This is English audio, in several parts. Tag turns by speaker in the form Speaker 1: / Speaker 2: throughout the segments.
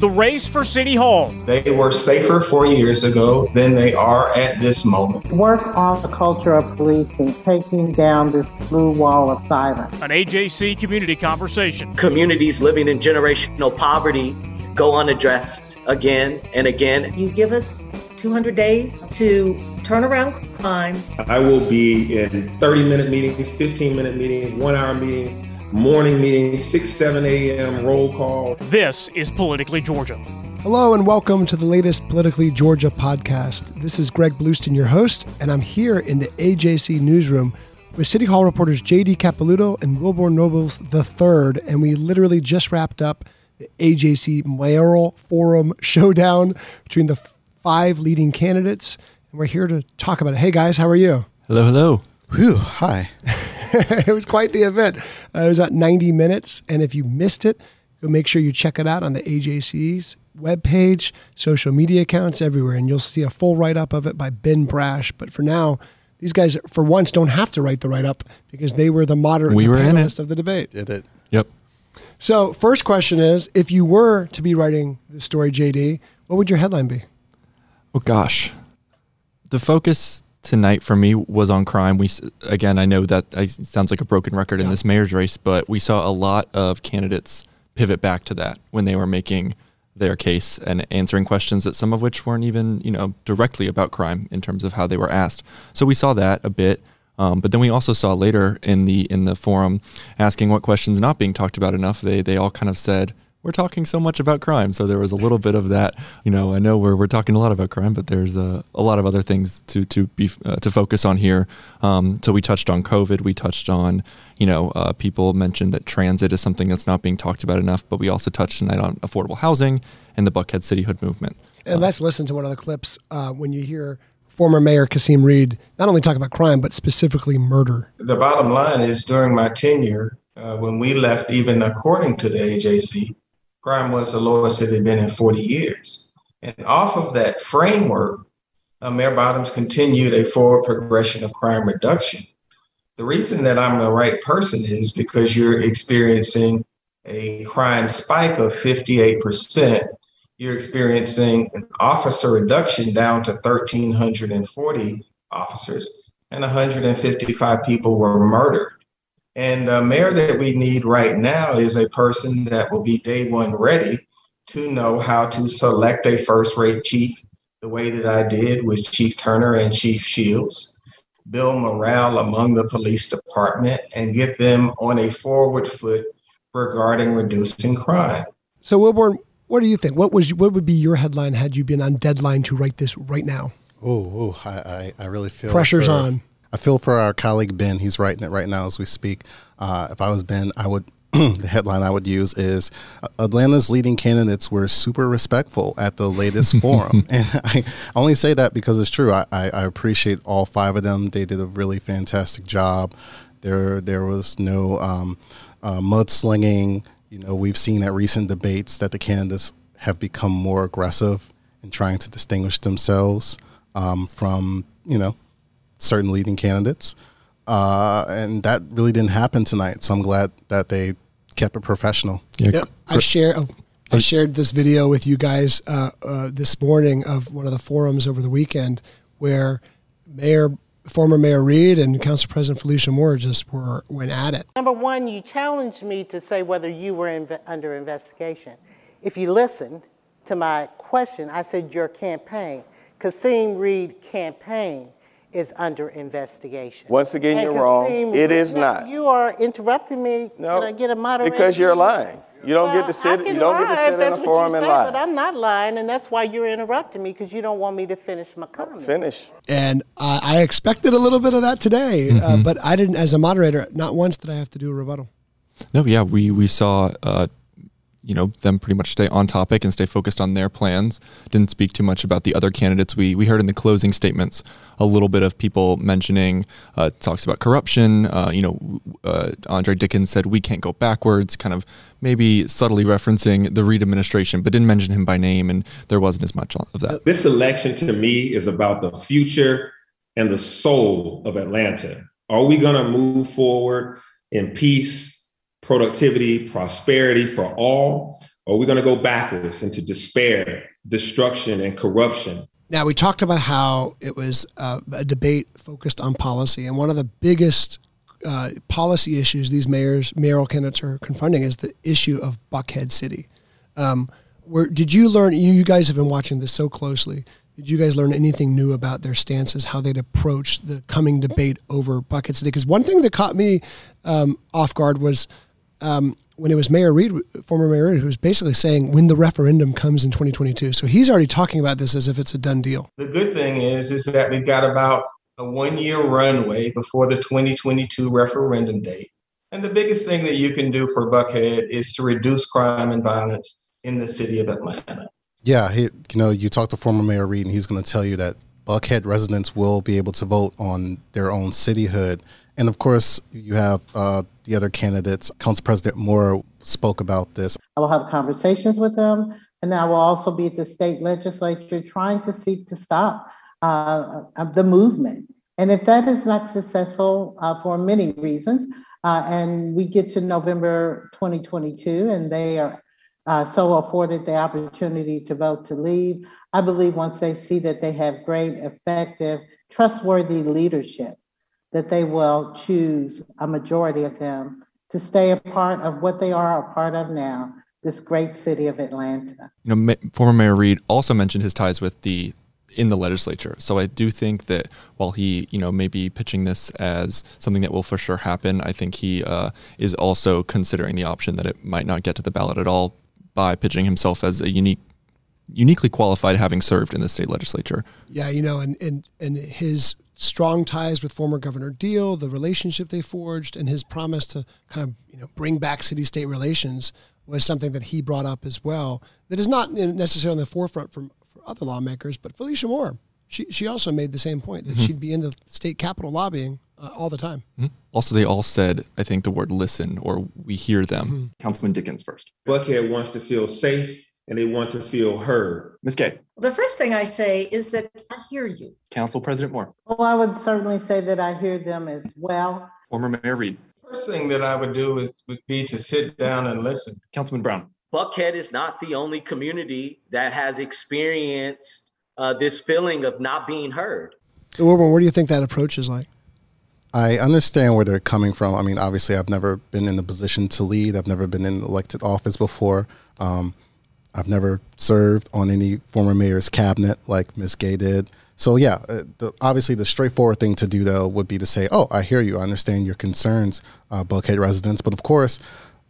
Speaker 1: The race for City Hall.
Speaker 2: They were safer four years ago than they are at this moment.
Speaker 3: Work on the culture of policing, taking down this blue wall of silence.
Speaker 1: An AJC community conversation.
Speaker 4: Communities living in generational poverty go unaddressed again and again.
Speaker 5: You give us 200 days to turn around crime.
Speaker 6: I will be in 30 minute meetings, 15 minute meetings, one hour meetings, morning meeting, 6, 7 a.m. roll call.
Speaker 1: This is Politically Georgia.
Speaker 7: Hello and welcome to the latest Politically Georgia podcast. This is Greg Bluestein, your host, and I'm here in the AJC newsroom with City Hall reporters JD Capelouto and Wilborn Nobles III, and we literally just wrapped up the AJC Mayoral Forum showdown between the f- five leading candidates, and we're here to talk about it. Hey guys, how are you?
Speaker 8: Hello, hello.
Speaker 9: Whew, hi.
Speaker 7: it was quite the event. Uh, it was at 90 minutes, and if you missed it, go make sure you check it out on the AJC's webpage, social media accounts, everywhere, and you'll see a full write up of it by Ben Brasch. But for now, these guys, for once, don't have to write the write up because they were the moderate
Speaker 8: We
Speaker 7: the
Speaker 8: were in it.
Speaker 7: of the debate.
Speaker 9: Did it.
Speaker 8: Yep.
Speaker 7: So, first question is if you were to be writing this story, JD, what would your headline be?
Speaker 8: Oh gosh, the focus tonight for me was on crime. We again, I know that I, sounds like a broken record in this mayor's race, but we saw a lot of candidates pivot back to that when they were making their case and answering questions that some of which weren't even you know directly about crime in terms of how they were asked. So we saw that a bit. Um, but then we also saw later in the in the forum asking what questions not being talked about enough. They they all kind of said we're talking so much about crime. So there was a little bit of that. You know, I know we're, we're talking a lot about crime, but there's a, a lot of other things to to be uh, to focus on here. Um, so we touched on COVID. We touched on, you know, uh, people mentioned that transit is something that's not being talked about enough. But we also touched tonight on affordable housing and the Buckhead Cityhood movement.
Speaker 7: And let's listen to one of the clips uh, when you hear former Mayor Kasim Reed not only talk about crime, but specifically murder.
Speaker 2: The bottom line is during my tenure, uh, when we left, even according to the AJC, crime was the lowest it had been in 40 years. And off of that framework, uh, Mayor Bottoms continued a forward progression of crime reduction. The reason that I'm the right person is because you're experiencing a crime spike of 58%. You're experiencing an officer reduction down to 1,340 officers, and 155 people were murdered. And the mayor that we need right now is a person that will be day one ready to know how to select a first rate chief the way that I did with Chief Turner and Chief Shields, build morale among the police department, and get them on a forward foot regarding reducing crime.
Speaker 7: So, Wilborn, what do you think? What was what would be your headline had you been on deadline to write this right now?
Speaker 9: Oh, oh I, I, I really feel
Speaker 7: Pressure's
Speaker 9: for-
Speaker 7: on.
Speaker 9: I feel for our colleague Ben. He's writing it right now as we speak. Uh, if I was Ben, I would. the headline I would use is Atlanta's leading candidates were super respectful at the latest forum. And I only say that because it's true. I, I, I appreciate all five of them. They did a really fantastic job. There, there was no um, uh, mudslinging. You know, we've seen at recent debates that the candidates have become more aggressive in trying to distinguish themselves um, from, you know, certain leading candidates. Uh, and that really didn't happen tonight. So I'm glad that they kept it professional.
Speaker 7: Yep. I share. Oh, I shared this video with you guys uh, uh, this morning of one of the forums over the weekend where Mayor former Mayor Reed and Council President Felicia Moore just were went at it.
Speaker 3: Number one, you challenged me to say whether you were inve- under investigation. If you listened to my question, I said your campaign, Kasim Reed campaign, is under investigation.
Speaker 10: Once again,
Speaker 3: And
Speaker 10: you're wrong.
Speaker 3: Kasim
Speaker 10: It
Speaker 3: Reed- No,
Speaker 10: not.
Speaker 3: You are interrupting me.
Speaker 10: No,
Speaker 3: Can I get a moderator?
Speaker 10: Because you're lying. You don't
Speaker 3: Well,
Speaker 10: get to sit.
Speaker 3: can
Speaker 10: You don't get
Speaker 3: lie
Speaker 10: to sit in
Speaker 3: that's
Speaker 10: a
Speaker 3: what
Speaker 10: forum
Speaker 3: you
Speaker 10: and
Speaker 3: say, But. I'm not lying, and that's why you're interrupting me because you don't want me to finish my comment.
Speaker 10: Finish.
Speaker 7: And uh, I expected a little bit of that today, uh,
Speaker 8: Mhm.
Speaker 7: but I didn't. As a moderator, not once did I have to do a rebuttal.
Speaker 8: No, yeah, we we saw uh, you know them pretty much stay on topic and stay focused on their plans. Didn't speak too much about the other candidates. We we heard in the closing statements a little bit of people mentioning uh, talks about corruption. Uh, you know, uh, Andre Dickens said we can't go backwards, kind of maybe subtly referencing the Reed administration, but didn't mention him by name, and there wasn't as much of that.
Speaker 6: This election to me is about the future and the soul of Atlanta. Are we going to move forward in peace, productivity, prosperity for all? Or are we going to go backwards into despair, destruction, and corruption?
Speaker 7: Now, we talked about how it was uh, a debate focused on policy, and one of the biggest uh, policy issues these mayors, mayoral candidates are confronting is the issue of Buckhead City. Um, where did you learn? You, you guys have been watching this so closely. Did you guys learn anything new about their stances, how they'd approach the coming debate over Buckhead City? Because one thing that caught me um, off guard was um, when it was Mayor Reed, former Mayor Reed, who was basically saying when the referendum comes in 2022. So he's already talking about this as if it's a done deal.
Speaker 2: The good thing is, is that we've got about a one-year runway before the 2022 referendum date. And the biggest thing that you can do for Buckhead is to reduce crime and violence in the city of Atlanta.
Speaker 9: Yeah, he, you know, you talk to former Mayor Reed, and he's going to tell you that Buckhead residents will be able to vote on their own cityhood. And of course, you have uh, the other candidates. Council President Moore spoke about this.
Speaker 3: I will have conversations with them, and I will also be at the state legislature trying to seek to stop uh, the movement. And if that is not successful uh, for many reasons, uh, and we get to November 2022 and they are uh, so afforded the opportunity to vote to leave, I believe once they see that they have great, effective, trustworthy leadership, that they will choose a majority of them to stay a part of what they are a part of now, this great city of Atlanta.
Speaker 8: You know, former Mayor Reed also mentioned his ties with the in the legislature. So I do think that while he, you know, may be pitching this as something that will for sure happen, I think he uh, is also considering the option that it might not get to the ballot at all by pitching himself as a unique, uniquely qualified, having served in the state legislature.
Speaker 7: Yeah, you know, and and and his strong ties with former Governor Deal, the relationship they forged, and his promise to kind of you know bring back city-state relations was something that he brought up as well. That is not necessarily on the forefront for, for other lawmakers, but Felicia Moore, she she also made the same point that
Speaker 8: Mhm.
Speaker 7: she'd be in the state capitol lobbying uh, all the time.
Speaker 8: Mhm. Also, they all said, I think, the word listen or we hear them. Councilman Dickens first.
Speaker 6: Buckhead wants to feel safe and they want to feel heard.
Speaker 8: Ms. Gay.
Speaker 5: The first thing I say is that I hear you.
Speaker 8: Council President Moore.
Speaker 3: Well, I would certainly say that I hear them as well.
Speaker 8: Former Mayor Reed.
Speaker 2: First thing that I would do is would be to sit down and listen.
Speaker 8: Councilman Brown.
Speaker 4: Buckhead is not the only community that has experienced uh, this feeling of not being heard.
Speaker 7: Wilborn, what do you think that approach is like?
Speaker 9: I understand where they're coming from. I mean, obviously, I've never been in a position to lead. I've never been in elected office before. Um, I've never served on any former mayor's cabinet like Ms. Gay did. So yeah, uh, the, obviously the straightforward thing to do though would be to say, "Oh, I hear you. I understand your concerns, uh, Buckhead residents." But of course,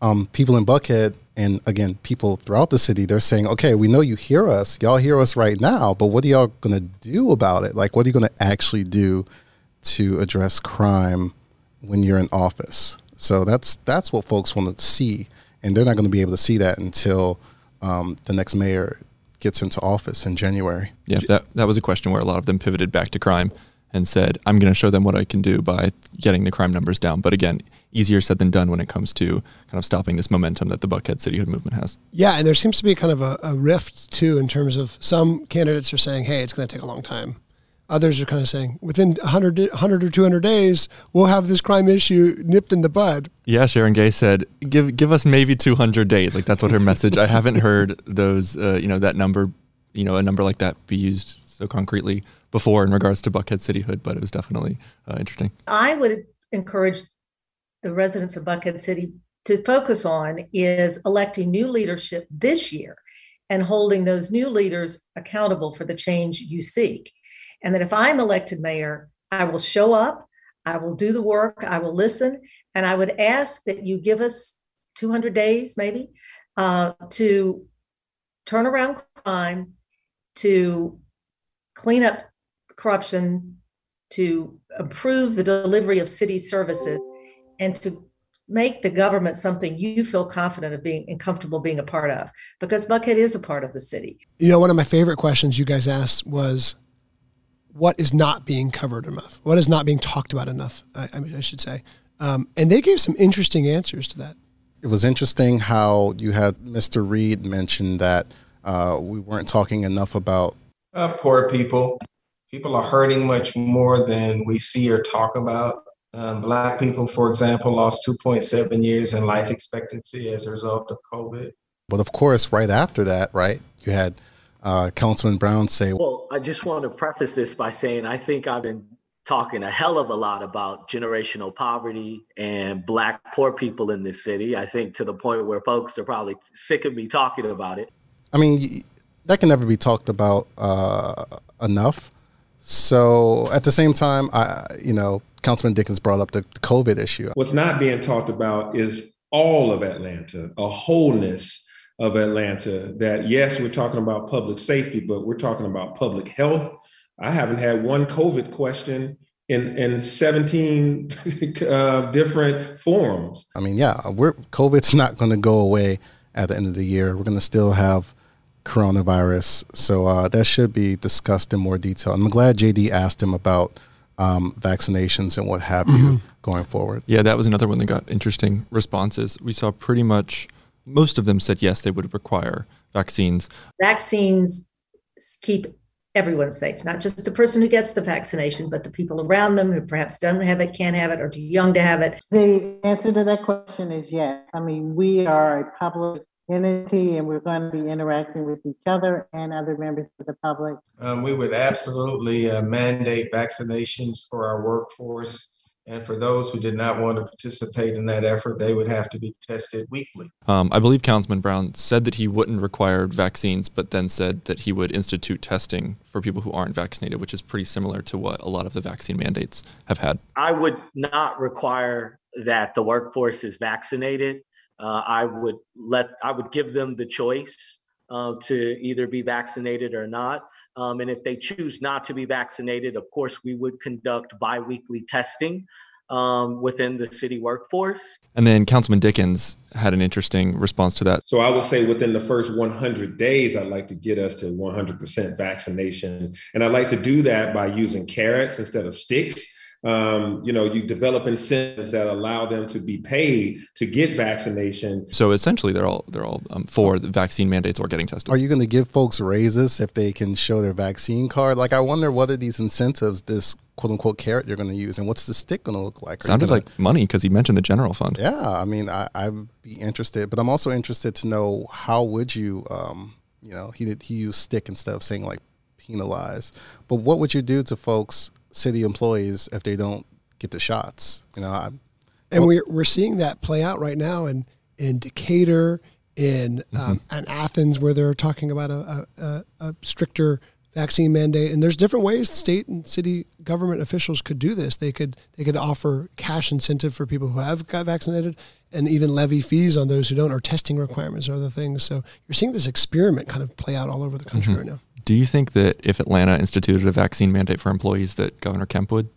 Speaker 9: um, people in Buckhead and again people throughout the city, they're saying, "Okay, we know you hear us. Y'all hear us right now, but what are y'all gonna do about it? Like, what are you gonna actually do to address crime when you're in office?" So that's that's what folks want to see, and they're not going to be able to see that until um, the next mayor gets into office in January.
Speaker 8: Yeah, that, that was a question where a lot of them pivoted back to crime and said, I'm going to show them what I can do by getting the crime numbers down. But again, easier said than done when it comes to kind of stopping this momentum that the Buckhead Cityhood movement has.
Speaker 7: Yeah, and there seems to be kind of a, a rift too in terms of some candidates are saying, "Hey, it's going to take a long time." Others are kind of saying, "Within 100, 100 or 200 days, we'll have this crime issue nipped in the bud."
Speaker 8: Yeah, Sharon Gay said, "Give give us maybe 200 days." Like that's what her message. I haven't heard those, uh, you know, that number, you know, a number like that be used so concretely before in regards to Buckhead cityhood, but it was definitely uh, interesting.
Speaker 5: I would encourage the residents of Buckhead City to focus on is electing new leadership this year and holding those new leaders accountable for the change you seek. And that if I'm elected mayor, I will show up, I will do the work, I will listen, and I would ask that you give us 200 days maybe uh, to turn around crime, to clean up corruption, to improve the delivery of city services, and to make the government something you feel confident of being and comfortable being a part of because Buckhead is a part of the city.
Speaker 7: You know, one of my favorite questions you guys asked was what is not being covered enough? What is not being talked about enough? I, I should say. Um, and they gave some interesting answers to that.
Speaker 9: It was interesting how you had Mr. Reed mention that uh, we weren't talking enough about
Speaker 2: uh, poor people. People are hurting much more than we see or talk about. Um, black people, for example, lost 2.7 years in life expectancy as a result of COVID.
Speaker 9: But of course, right after that, right, you had uh, Councilman Brown say,
Speaker 4: Well, I just want to preface this by saying I think I've been talking a hell of a lot about generational poverty and black poor people in this city. I think to the point where folks are probably sick of me talking about it.
Speaker 9: I mean, that can never be talked about uh, enough. So at the same time, I, you know, Councilman Dickens brought up the, the COVID issue.
Speaker 6: What's not being talked about is all of Atlanta, a wholeness of Atlanta. That yes, we're talking about public safety, but we're talking about public health. I haven't had one COVID question in in 17 uh, different forums.
Speaker 9: I mean, yeah, we're COVID's not going to go away at the end of the year. We're going to still have coronavirus, so uh, that should be discussed in more detail. I'm glad JD asked him about um, vaccinations and what have mm-hmm. you going forward.
Speaker 8: Yeah, that was another one that got interesting responses. We saw pretty much most of them said yes, they would require vaccines.
Speaker 5: Vaccines keep everyone safe, not just the person who gets the vaccination, but the people around them who perhaps don't have it, can't have it, or too young to have it.
Speaker 3: The answer to that question is yes. I mean, we are a public entity and we're going to be interacting with each other and other members of the public.
Speaker 2: Um, we would absolutely uh, mandate vaccinations for our workforce. And for those who did not want to participate in that effort, they would have to be tested weekly.
Speaker 8: Um, I believe Councilman Brown said that he wouldn't require vaccines, but then said that he would institute testing for people who aren't vaccinated, which is pretty similar to what a lot of the vaccine mandates have had.
Speaker 4: I would not require that the workforce is vaccinated uh, I would let I would give them the choice uh, to either be vaccinated or not. Um, and if they choose not to be vaccinated, of course, we would conduct biweekly testing um, within the city workforce.
Speaker 8: And then Councilman Dickens had an interesting response to that.
Speaker 6: So I would say within the first 100 days, I'd like to get us to 100% vaccination. And I'd like to do that by using carrots instead of sticks um, you know, you develop incentives that allow them to be paid to get vaccination.
Speaker 8: So essentially, they're all they're all um, for the vaccine mandates or getting tested.
Speaker 9: Are you going to give folks raises if they can show their vaccine card? Like, I wonder what are these incentives this quote unquote carrot you're going to use, and what's the stick going to look like?
Speaker 8: Are Sounded
Speaker 9: gonna,
Speaker 8: like money because he mentioned the general fund.
Speaker 9: Yeah, I mean, I, I'd be interested, but I'm also interested to know how would you, um, you know, he he used stick instead of saying like penalize, but what would you do to folks? City employees if they don't get the shots. You know, I,
Speaker 7: and well, we're we're seeing that play out right now in in Decatur, in mm-hmm. um, in Athens, where they're talking about a, a, a, stricter vaccine mandate. And there's different ways state and city government officials could do this. They could they could offer cash incentive for people who have got vaccinated, and even levy fees on those who don't, or testing requirements or other things. So you're seeing this experiment kind of play out all over the country mm-hmm. right now.
Speaker 8: Do you think that if Atlanta instituted a vaccine mandate for employees, that Governor Kemp would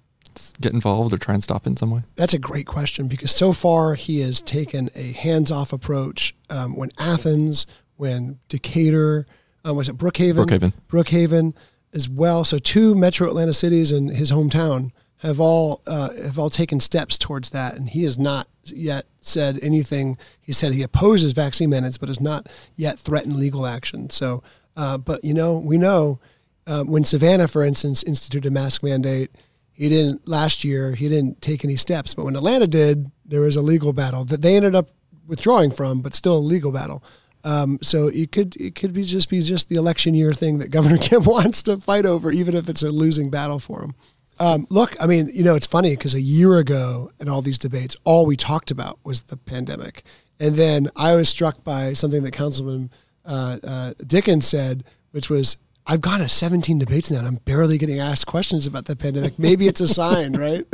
Speaker 8: get involved or try and stop in some way?
Speaker 7: That's a great question because so far he has taken a hands-off approach. Um, when Athens, when Decatur, um, was it Brookhaven?
Speaker 8: Brookhaven.
Speaker 7: Brookhaven as well. So two Metro Atlanta cities and his hometown have all uh, have all taken steps towards that, and he has not yet said anything. He said he opposes vaccine mandates, but has not yet threatened legal action. So uh, but you know, we know uh, when Savannah, for instance, instituted a mask mandate, he didn't last year. He didn't take any steps. But when Atlanta did, there was a legal battle that they ended up withdrawing from, but still a legal battle. Um, so it could it could be just be just the election year thing that Governor Kemp wants to fight over, even if it's a losing battle for him. Um, look, I mean, you know, it's funny because a year ago in all these debates, all we talked about was the pandemic, and then I was struck by something that Councilman uh, uh, Dickens said, which was I've gone to 17 debates now and I'm barely getting asked questions about the pandemic. Maybe it's a sign, right?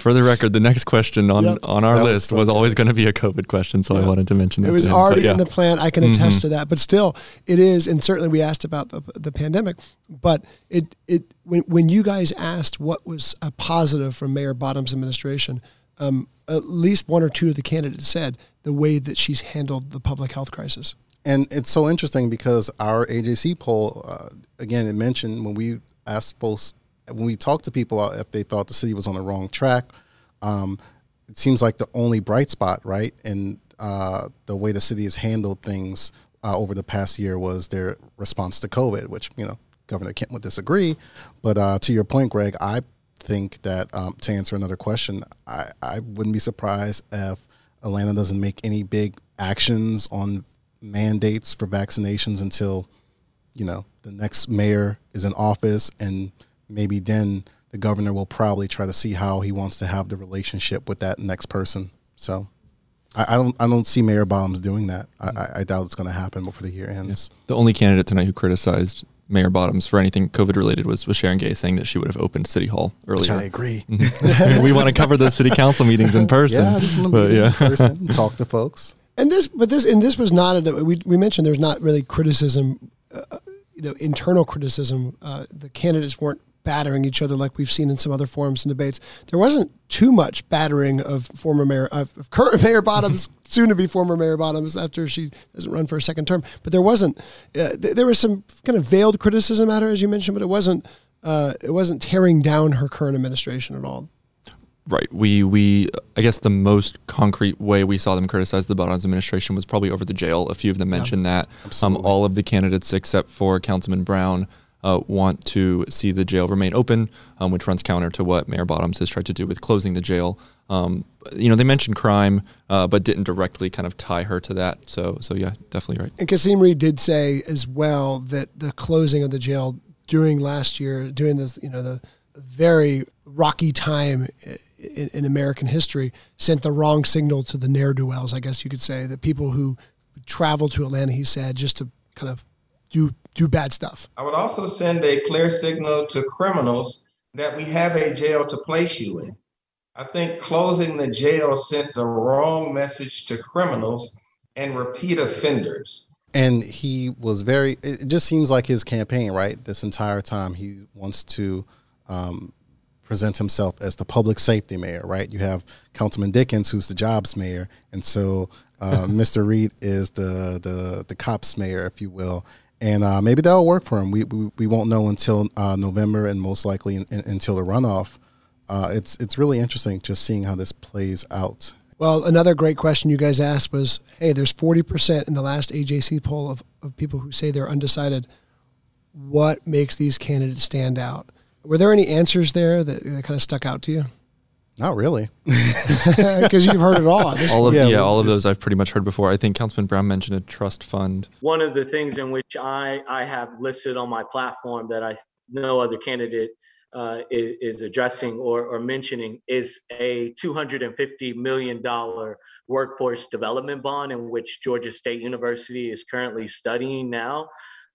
Speaker 8: For the record, the next question on,
Speaker 7: Yep.
Speaker 8: on our
Speaker 7: That was
Speaker 8: list
Speaker 7: so
Speaker 8: was always going to be a COVID question, so I wanted to mention that.
Speaker 7: It was
Speaker 8: him,
Speaker 7: already
Speaker 8: yeah.
Speaker 7: in the plan. I can attest
Speaker 8: Mhm.
Speaker 7: to that. But still, it is, and certainly we asked about the, the pandemic. But it it when when you guys asked what was a positive from Mayor Bottom's administration, um, at least one or two of the candidates said the way that she's handled the public health crisis.
Speaker 9: And it's so interesting because our AJC poll, uh, again, it mentioned when we asked folks, when we talked to people if they thought the city was on the wrong track, um, it seems like the only bright spot, right, in uh, the way the city has handled things uh, over the past year was their response to COVID, which, you know, Governor Kemp would disagree. But uh, to your point, Greg, I think that um, to answer another question, I, I wouldn't be surprised if Atlanta doesn't make any big actions on mandates for vaccinations until you know the next mayor is in office and maybe then the governor will probably try to see how he wants to have the relationship with that next person so i, I don't i don't see mayor Bottoms doing that i, I, I doubt it's going to happen before the year ends
Speaker 8: The only candidate tonight who criticized Mayor Bottoms for anything COVID related was, was Sharon Gay, saying that she would have opened City Hall
Speaker 9: Which
Speaker 8: earlier.
Speaker 9: I agree.
Speaker 8: we want to cover those city council meetings in person.
Speaker 9: yeah, I just wanna
Speaker 8: but
Speaker 9: be
Speaker 8: yeah.
Speaker 9: in person, talk to folks
Speaker 7: And this, but this, and this was not a. We, we mentioned there's not really criticism, uh, you know, internal criticism. Uh, the candidates weren't battering each other like we've seen in some other forums and debates. There wasn't too much battering of former mayor, of, of current Mayor Bottoms, soon to be former Mayor Bottoms after she doesn't run for a second term. But there wasn't. Uh, th- there was some kind of veiled criticism at her, as you mentioned, but it wasn't. Uh, it wasn't tearing down her current administration at all.
Speaker 8: Right. We we I guess the most concrete way we saw them criticize the Bottoms administration was probably over the jail. A few of them mentioned that. Um, all of the candidates except for Councilman Brown uh, want to see the jail remain open, um, which runs counter to what Mayor Bottoms has tried to do with closing the jail. Um, you know, they mentioned crime, uh, but didn't directly kind of tie her to that. So so yeah, definitely right.
Speaker 7: And Kasim Reed did say as well that the closing of the jail during last year, during this, you know, the very rocky time in, in American history, sent the wrong signal to the ne'er do wells. I guess you could say the people who travel to Atlanta. He said just to kind of do do bad stuff.
Speaker 2: I would also send a clear signal to criminals that we have a jail to place you in. I think closing the jail sent the wrong message to criminals and repeat offenders.
Speaker 9: and he was very it just seems like his campaign right this entire time he wants to um, present himself as the public safety mayor right? You have councilman dickens who's the jobs mayor and so uh, mr reed is the, the the cops mayor if you will. And uh, maybe that'll work for him. We, we, we won't know until uh, november and most likely in, in, until the runoff. Uh, it's it's really interesting just seeing how this plays out.
Speaker 7: Well, another great question you guys asked was, hey, there's 40% in the last AJC poll of, of people who say they're undecided. What makes these candidates stand out? Were there any answers there that, that kind of stuck out to you?
Speaker 9: Not really.
Speaker 7: Because you've heard it all. this
Speaker 8: All of
Speaker 7: point.
Speaker 8: yeah, all of those I've pretty much heard before. I think Councilman Brown mentioned a trust fund.
Speaker 4: One of the things in which I, I have listed on my platform that I no other candidate uh, is, is addressing or, or mentioning is a $250 million workforce development bond in which Georgia State University is currently studying now.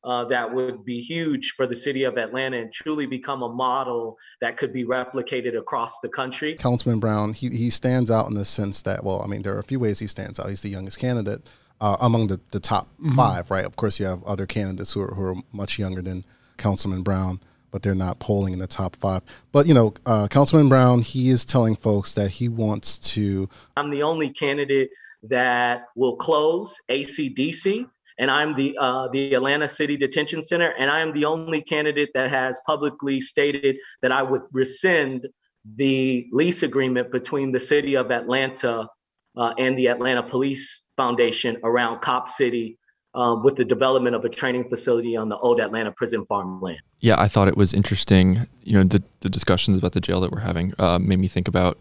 Speaker 4: Uh, that would be huge for the city of Atlanta and truly become a model that could be replicated across the country.
Speaker 9: Councilman Brown, he, he stands out in the sense that, well, I mean, there are a few ways he stands out. He's the youngest candidate uh, among the, the top
Speaker 7: Mhm.
Speaker 9: five, right? Of course, you have other candidates who are, who are much younger than Councilman Brown, but they're not polling in the top five. But, you know, uh, Councilman Brown, he is telling folks that he wants to
Speaker 4: I'm the only candidate that will close ACDC, and I'm the uh, the Atlanta City Detention Center, and I am the only candidate that has publicly stated that I would rescind the lease agreement between the city of Atlanta uh, and the Atlanta Police Foundation around Cop City. Um, with the development of a training facility on the old Atlanta prison farmland.
Speaker 8: Yeah, I thought it was interesting. You know, the, the discussions about the jail that we're having uh, made me think about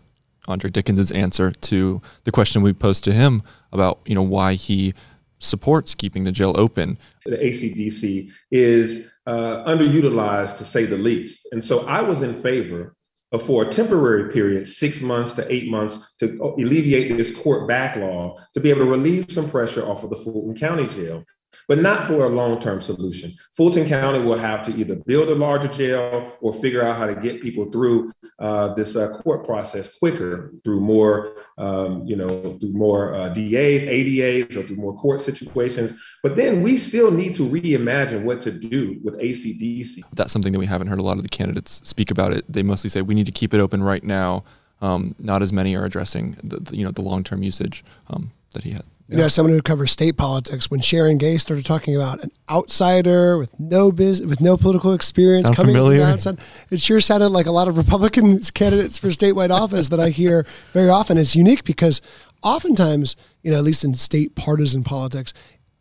Speaker 8: Andre Dickens' answer to the question we posed to him about, you know, why he supports keeping the jail open.
Speaker 6: The ACDC is uh, underutilized to say the least. And so I was in favor of for a temporary period, six months to eight months, to alleviate this court backlog, to be able to relieve some pressure off of the Fulton County Jail but not for a long-term solution. Fulton County will have to either build a larger jail or figure out how to get people through uh, this uh, court process quicker through more, um, you know, through more uh, DAs, ADAs, or through more court situations. But then we still need to reimagine what to do with ACDC.
Speaker 8: That's something that we haven't heard a lot of the candidates speak about it. They mostly say we need to keep it open right now. Um, not as many are addressing the, you know the long-term usage um, that he had
Speaker 7: you know, someone who covers state politics, when Sharon Gay started talking about an outsider with no biz, with no political experience
Speaker 8: Sound
Speaker 7: coming
Speaker 8: familiar?
Speaker 7: from the outside, it sure sounded like a lot of Republican candidates for statewide office that I hear very often. It's unique because oftentimes, you know, at least in state partisan politics,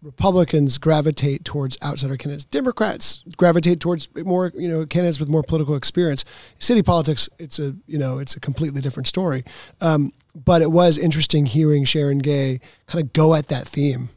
Speaker 7: Republicans gravitate towards outsider candidates. Democrats gravitate towards more, you know, candidates with more political experience. City politics, it's a, you know, it's a completely different story. Um, but it was interesting hearing Sharon Gay kind of go at that theme.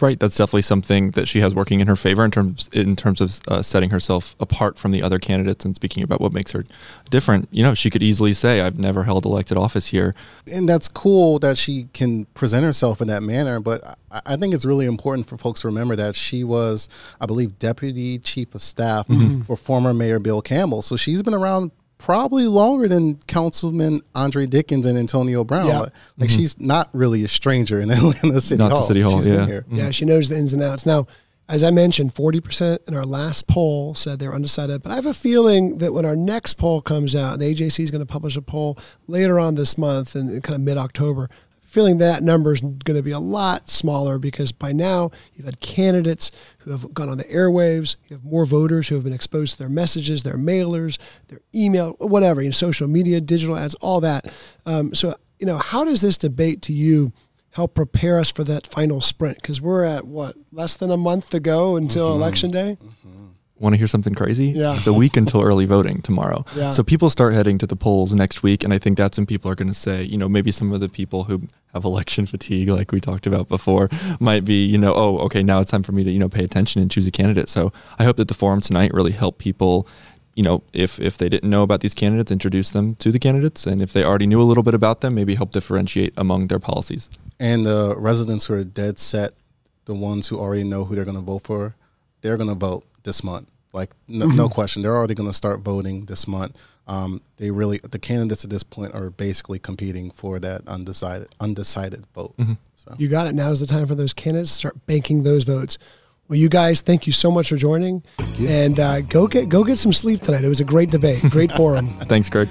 Speaker 8: Right, that's definitely something that she has working in her favor in terms in terms of uh, setting herself apart from the other candidates and speaking about what makes her different. You know, she could easily say, "I've never held elected office here,"
Speaker 9: and that's cool that she can present herself in that manner. But I, I think it's really important for folks to remember that she was, I believe, deputy chief of staff mm-hmm. for former Mayor Bill Campbell. So she's been around probably longer than Councilman Andre Dickens and Antonio Brown.
Speaker 7: Yeah.
Speaker 9: Like, like
Speaker 7: Mhm.
Speaker 9: she's not really a stranger in Atlanta City
Speaker 8: Not to
Speaker 9: Hall.
Speaker 8: City Hall,
Speaker 9: She's been
Speaker 8: yeah.
Speaker 9: here.
Speaker 7: Yeah, she knows the ins and outs. Now, as I mentioned, 40% in our last poll said they're undecided. But I have a feeling that when our next poll comes out, the AJC is going to publish a poll later on this month and kind of mid October. Feeling that number is going to be a lot smaller because by now you've had candidates who have gone on the airwaves. You have more voters who have been exposed to their messages, their mailers, their email, whatever, you know, social media, digital ads, all that. Um, so, you know, how does this debate to you help prepare us for that final sprint? Because we're at what less than a month to go until
Speaker 8: Mhm.
Speaker 7: election day.
Speaker 8: Want to hear something crazy?
Speaker 7: Yeah.
Speaker 8: It's a week until early voting tomorrow.
Speaker 7: Yeah.
Speaker 8: So people start heading to the polls next week. And I think that's when people are going to say, you know, maybe some of the people who have election fatigue, like we talked about before, might be, you know, oh, okay, now it's time for me to, you know, pay attention and choose a candidate. So I hope that the forum tonight really helped people, you know, if, if they didn't know about these candidates, introduce them to the candidates. And if they already knew a little bit about them, maybe help differentiate among their policies.
Speaker 9: And the residents who are dead set, the ones who already know who they're going to vote for, they're going to vote this month. Like no, no
Speaker 7: Mhm.
Speaker 9: question, they're already going to start voting this month. Um, they really, the candidates at this point are basically competing for that undecided undecided vote. So
Speaker 7: You got it. Now is the time for those candidates to start banking those votes. Well, you guys, thank you so much for joining, and uh, go get go get some sleep tonight. It was a great debate, great forum.
Speaker 8: Thanks, Greg.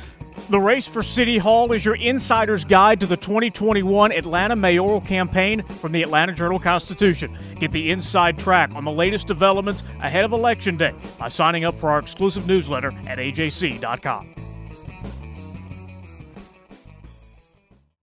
Speaker 1: The race for City Hall is your insider's guide to the 2021 Atlanta mayoral campaign from the Atlanta Journal Constitution. Get the inside track on the latest developments ahead of Election Day by signing up for our exclusive newsletter at ajc.com.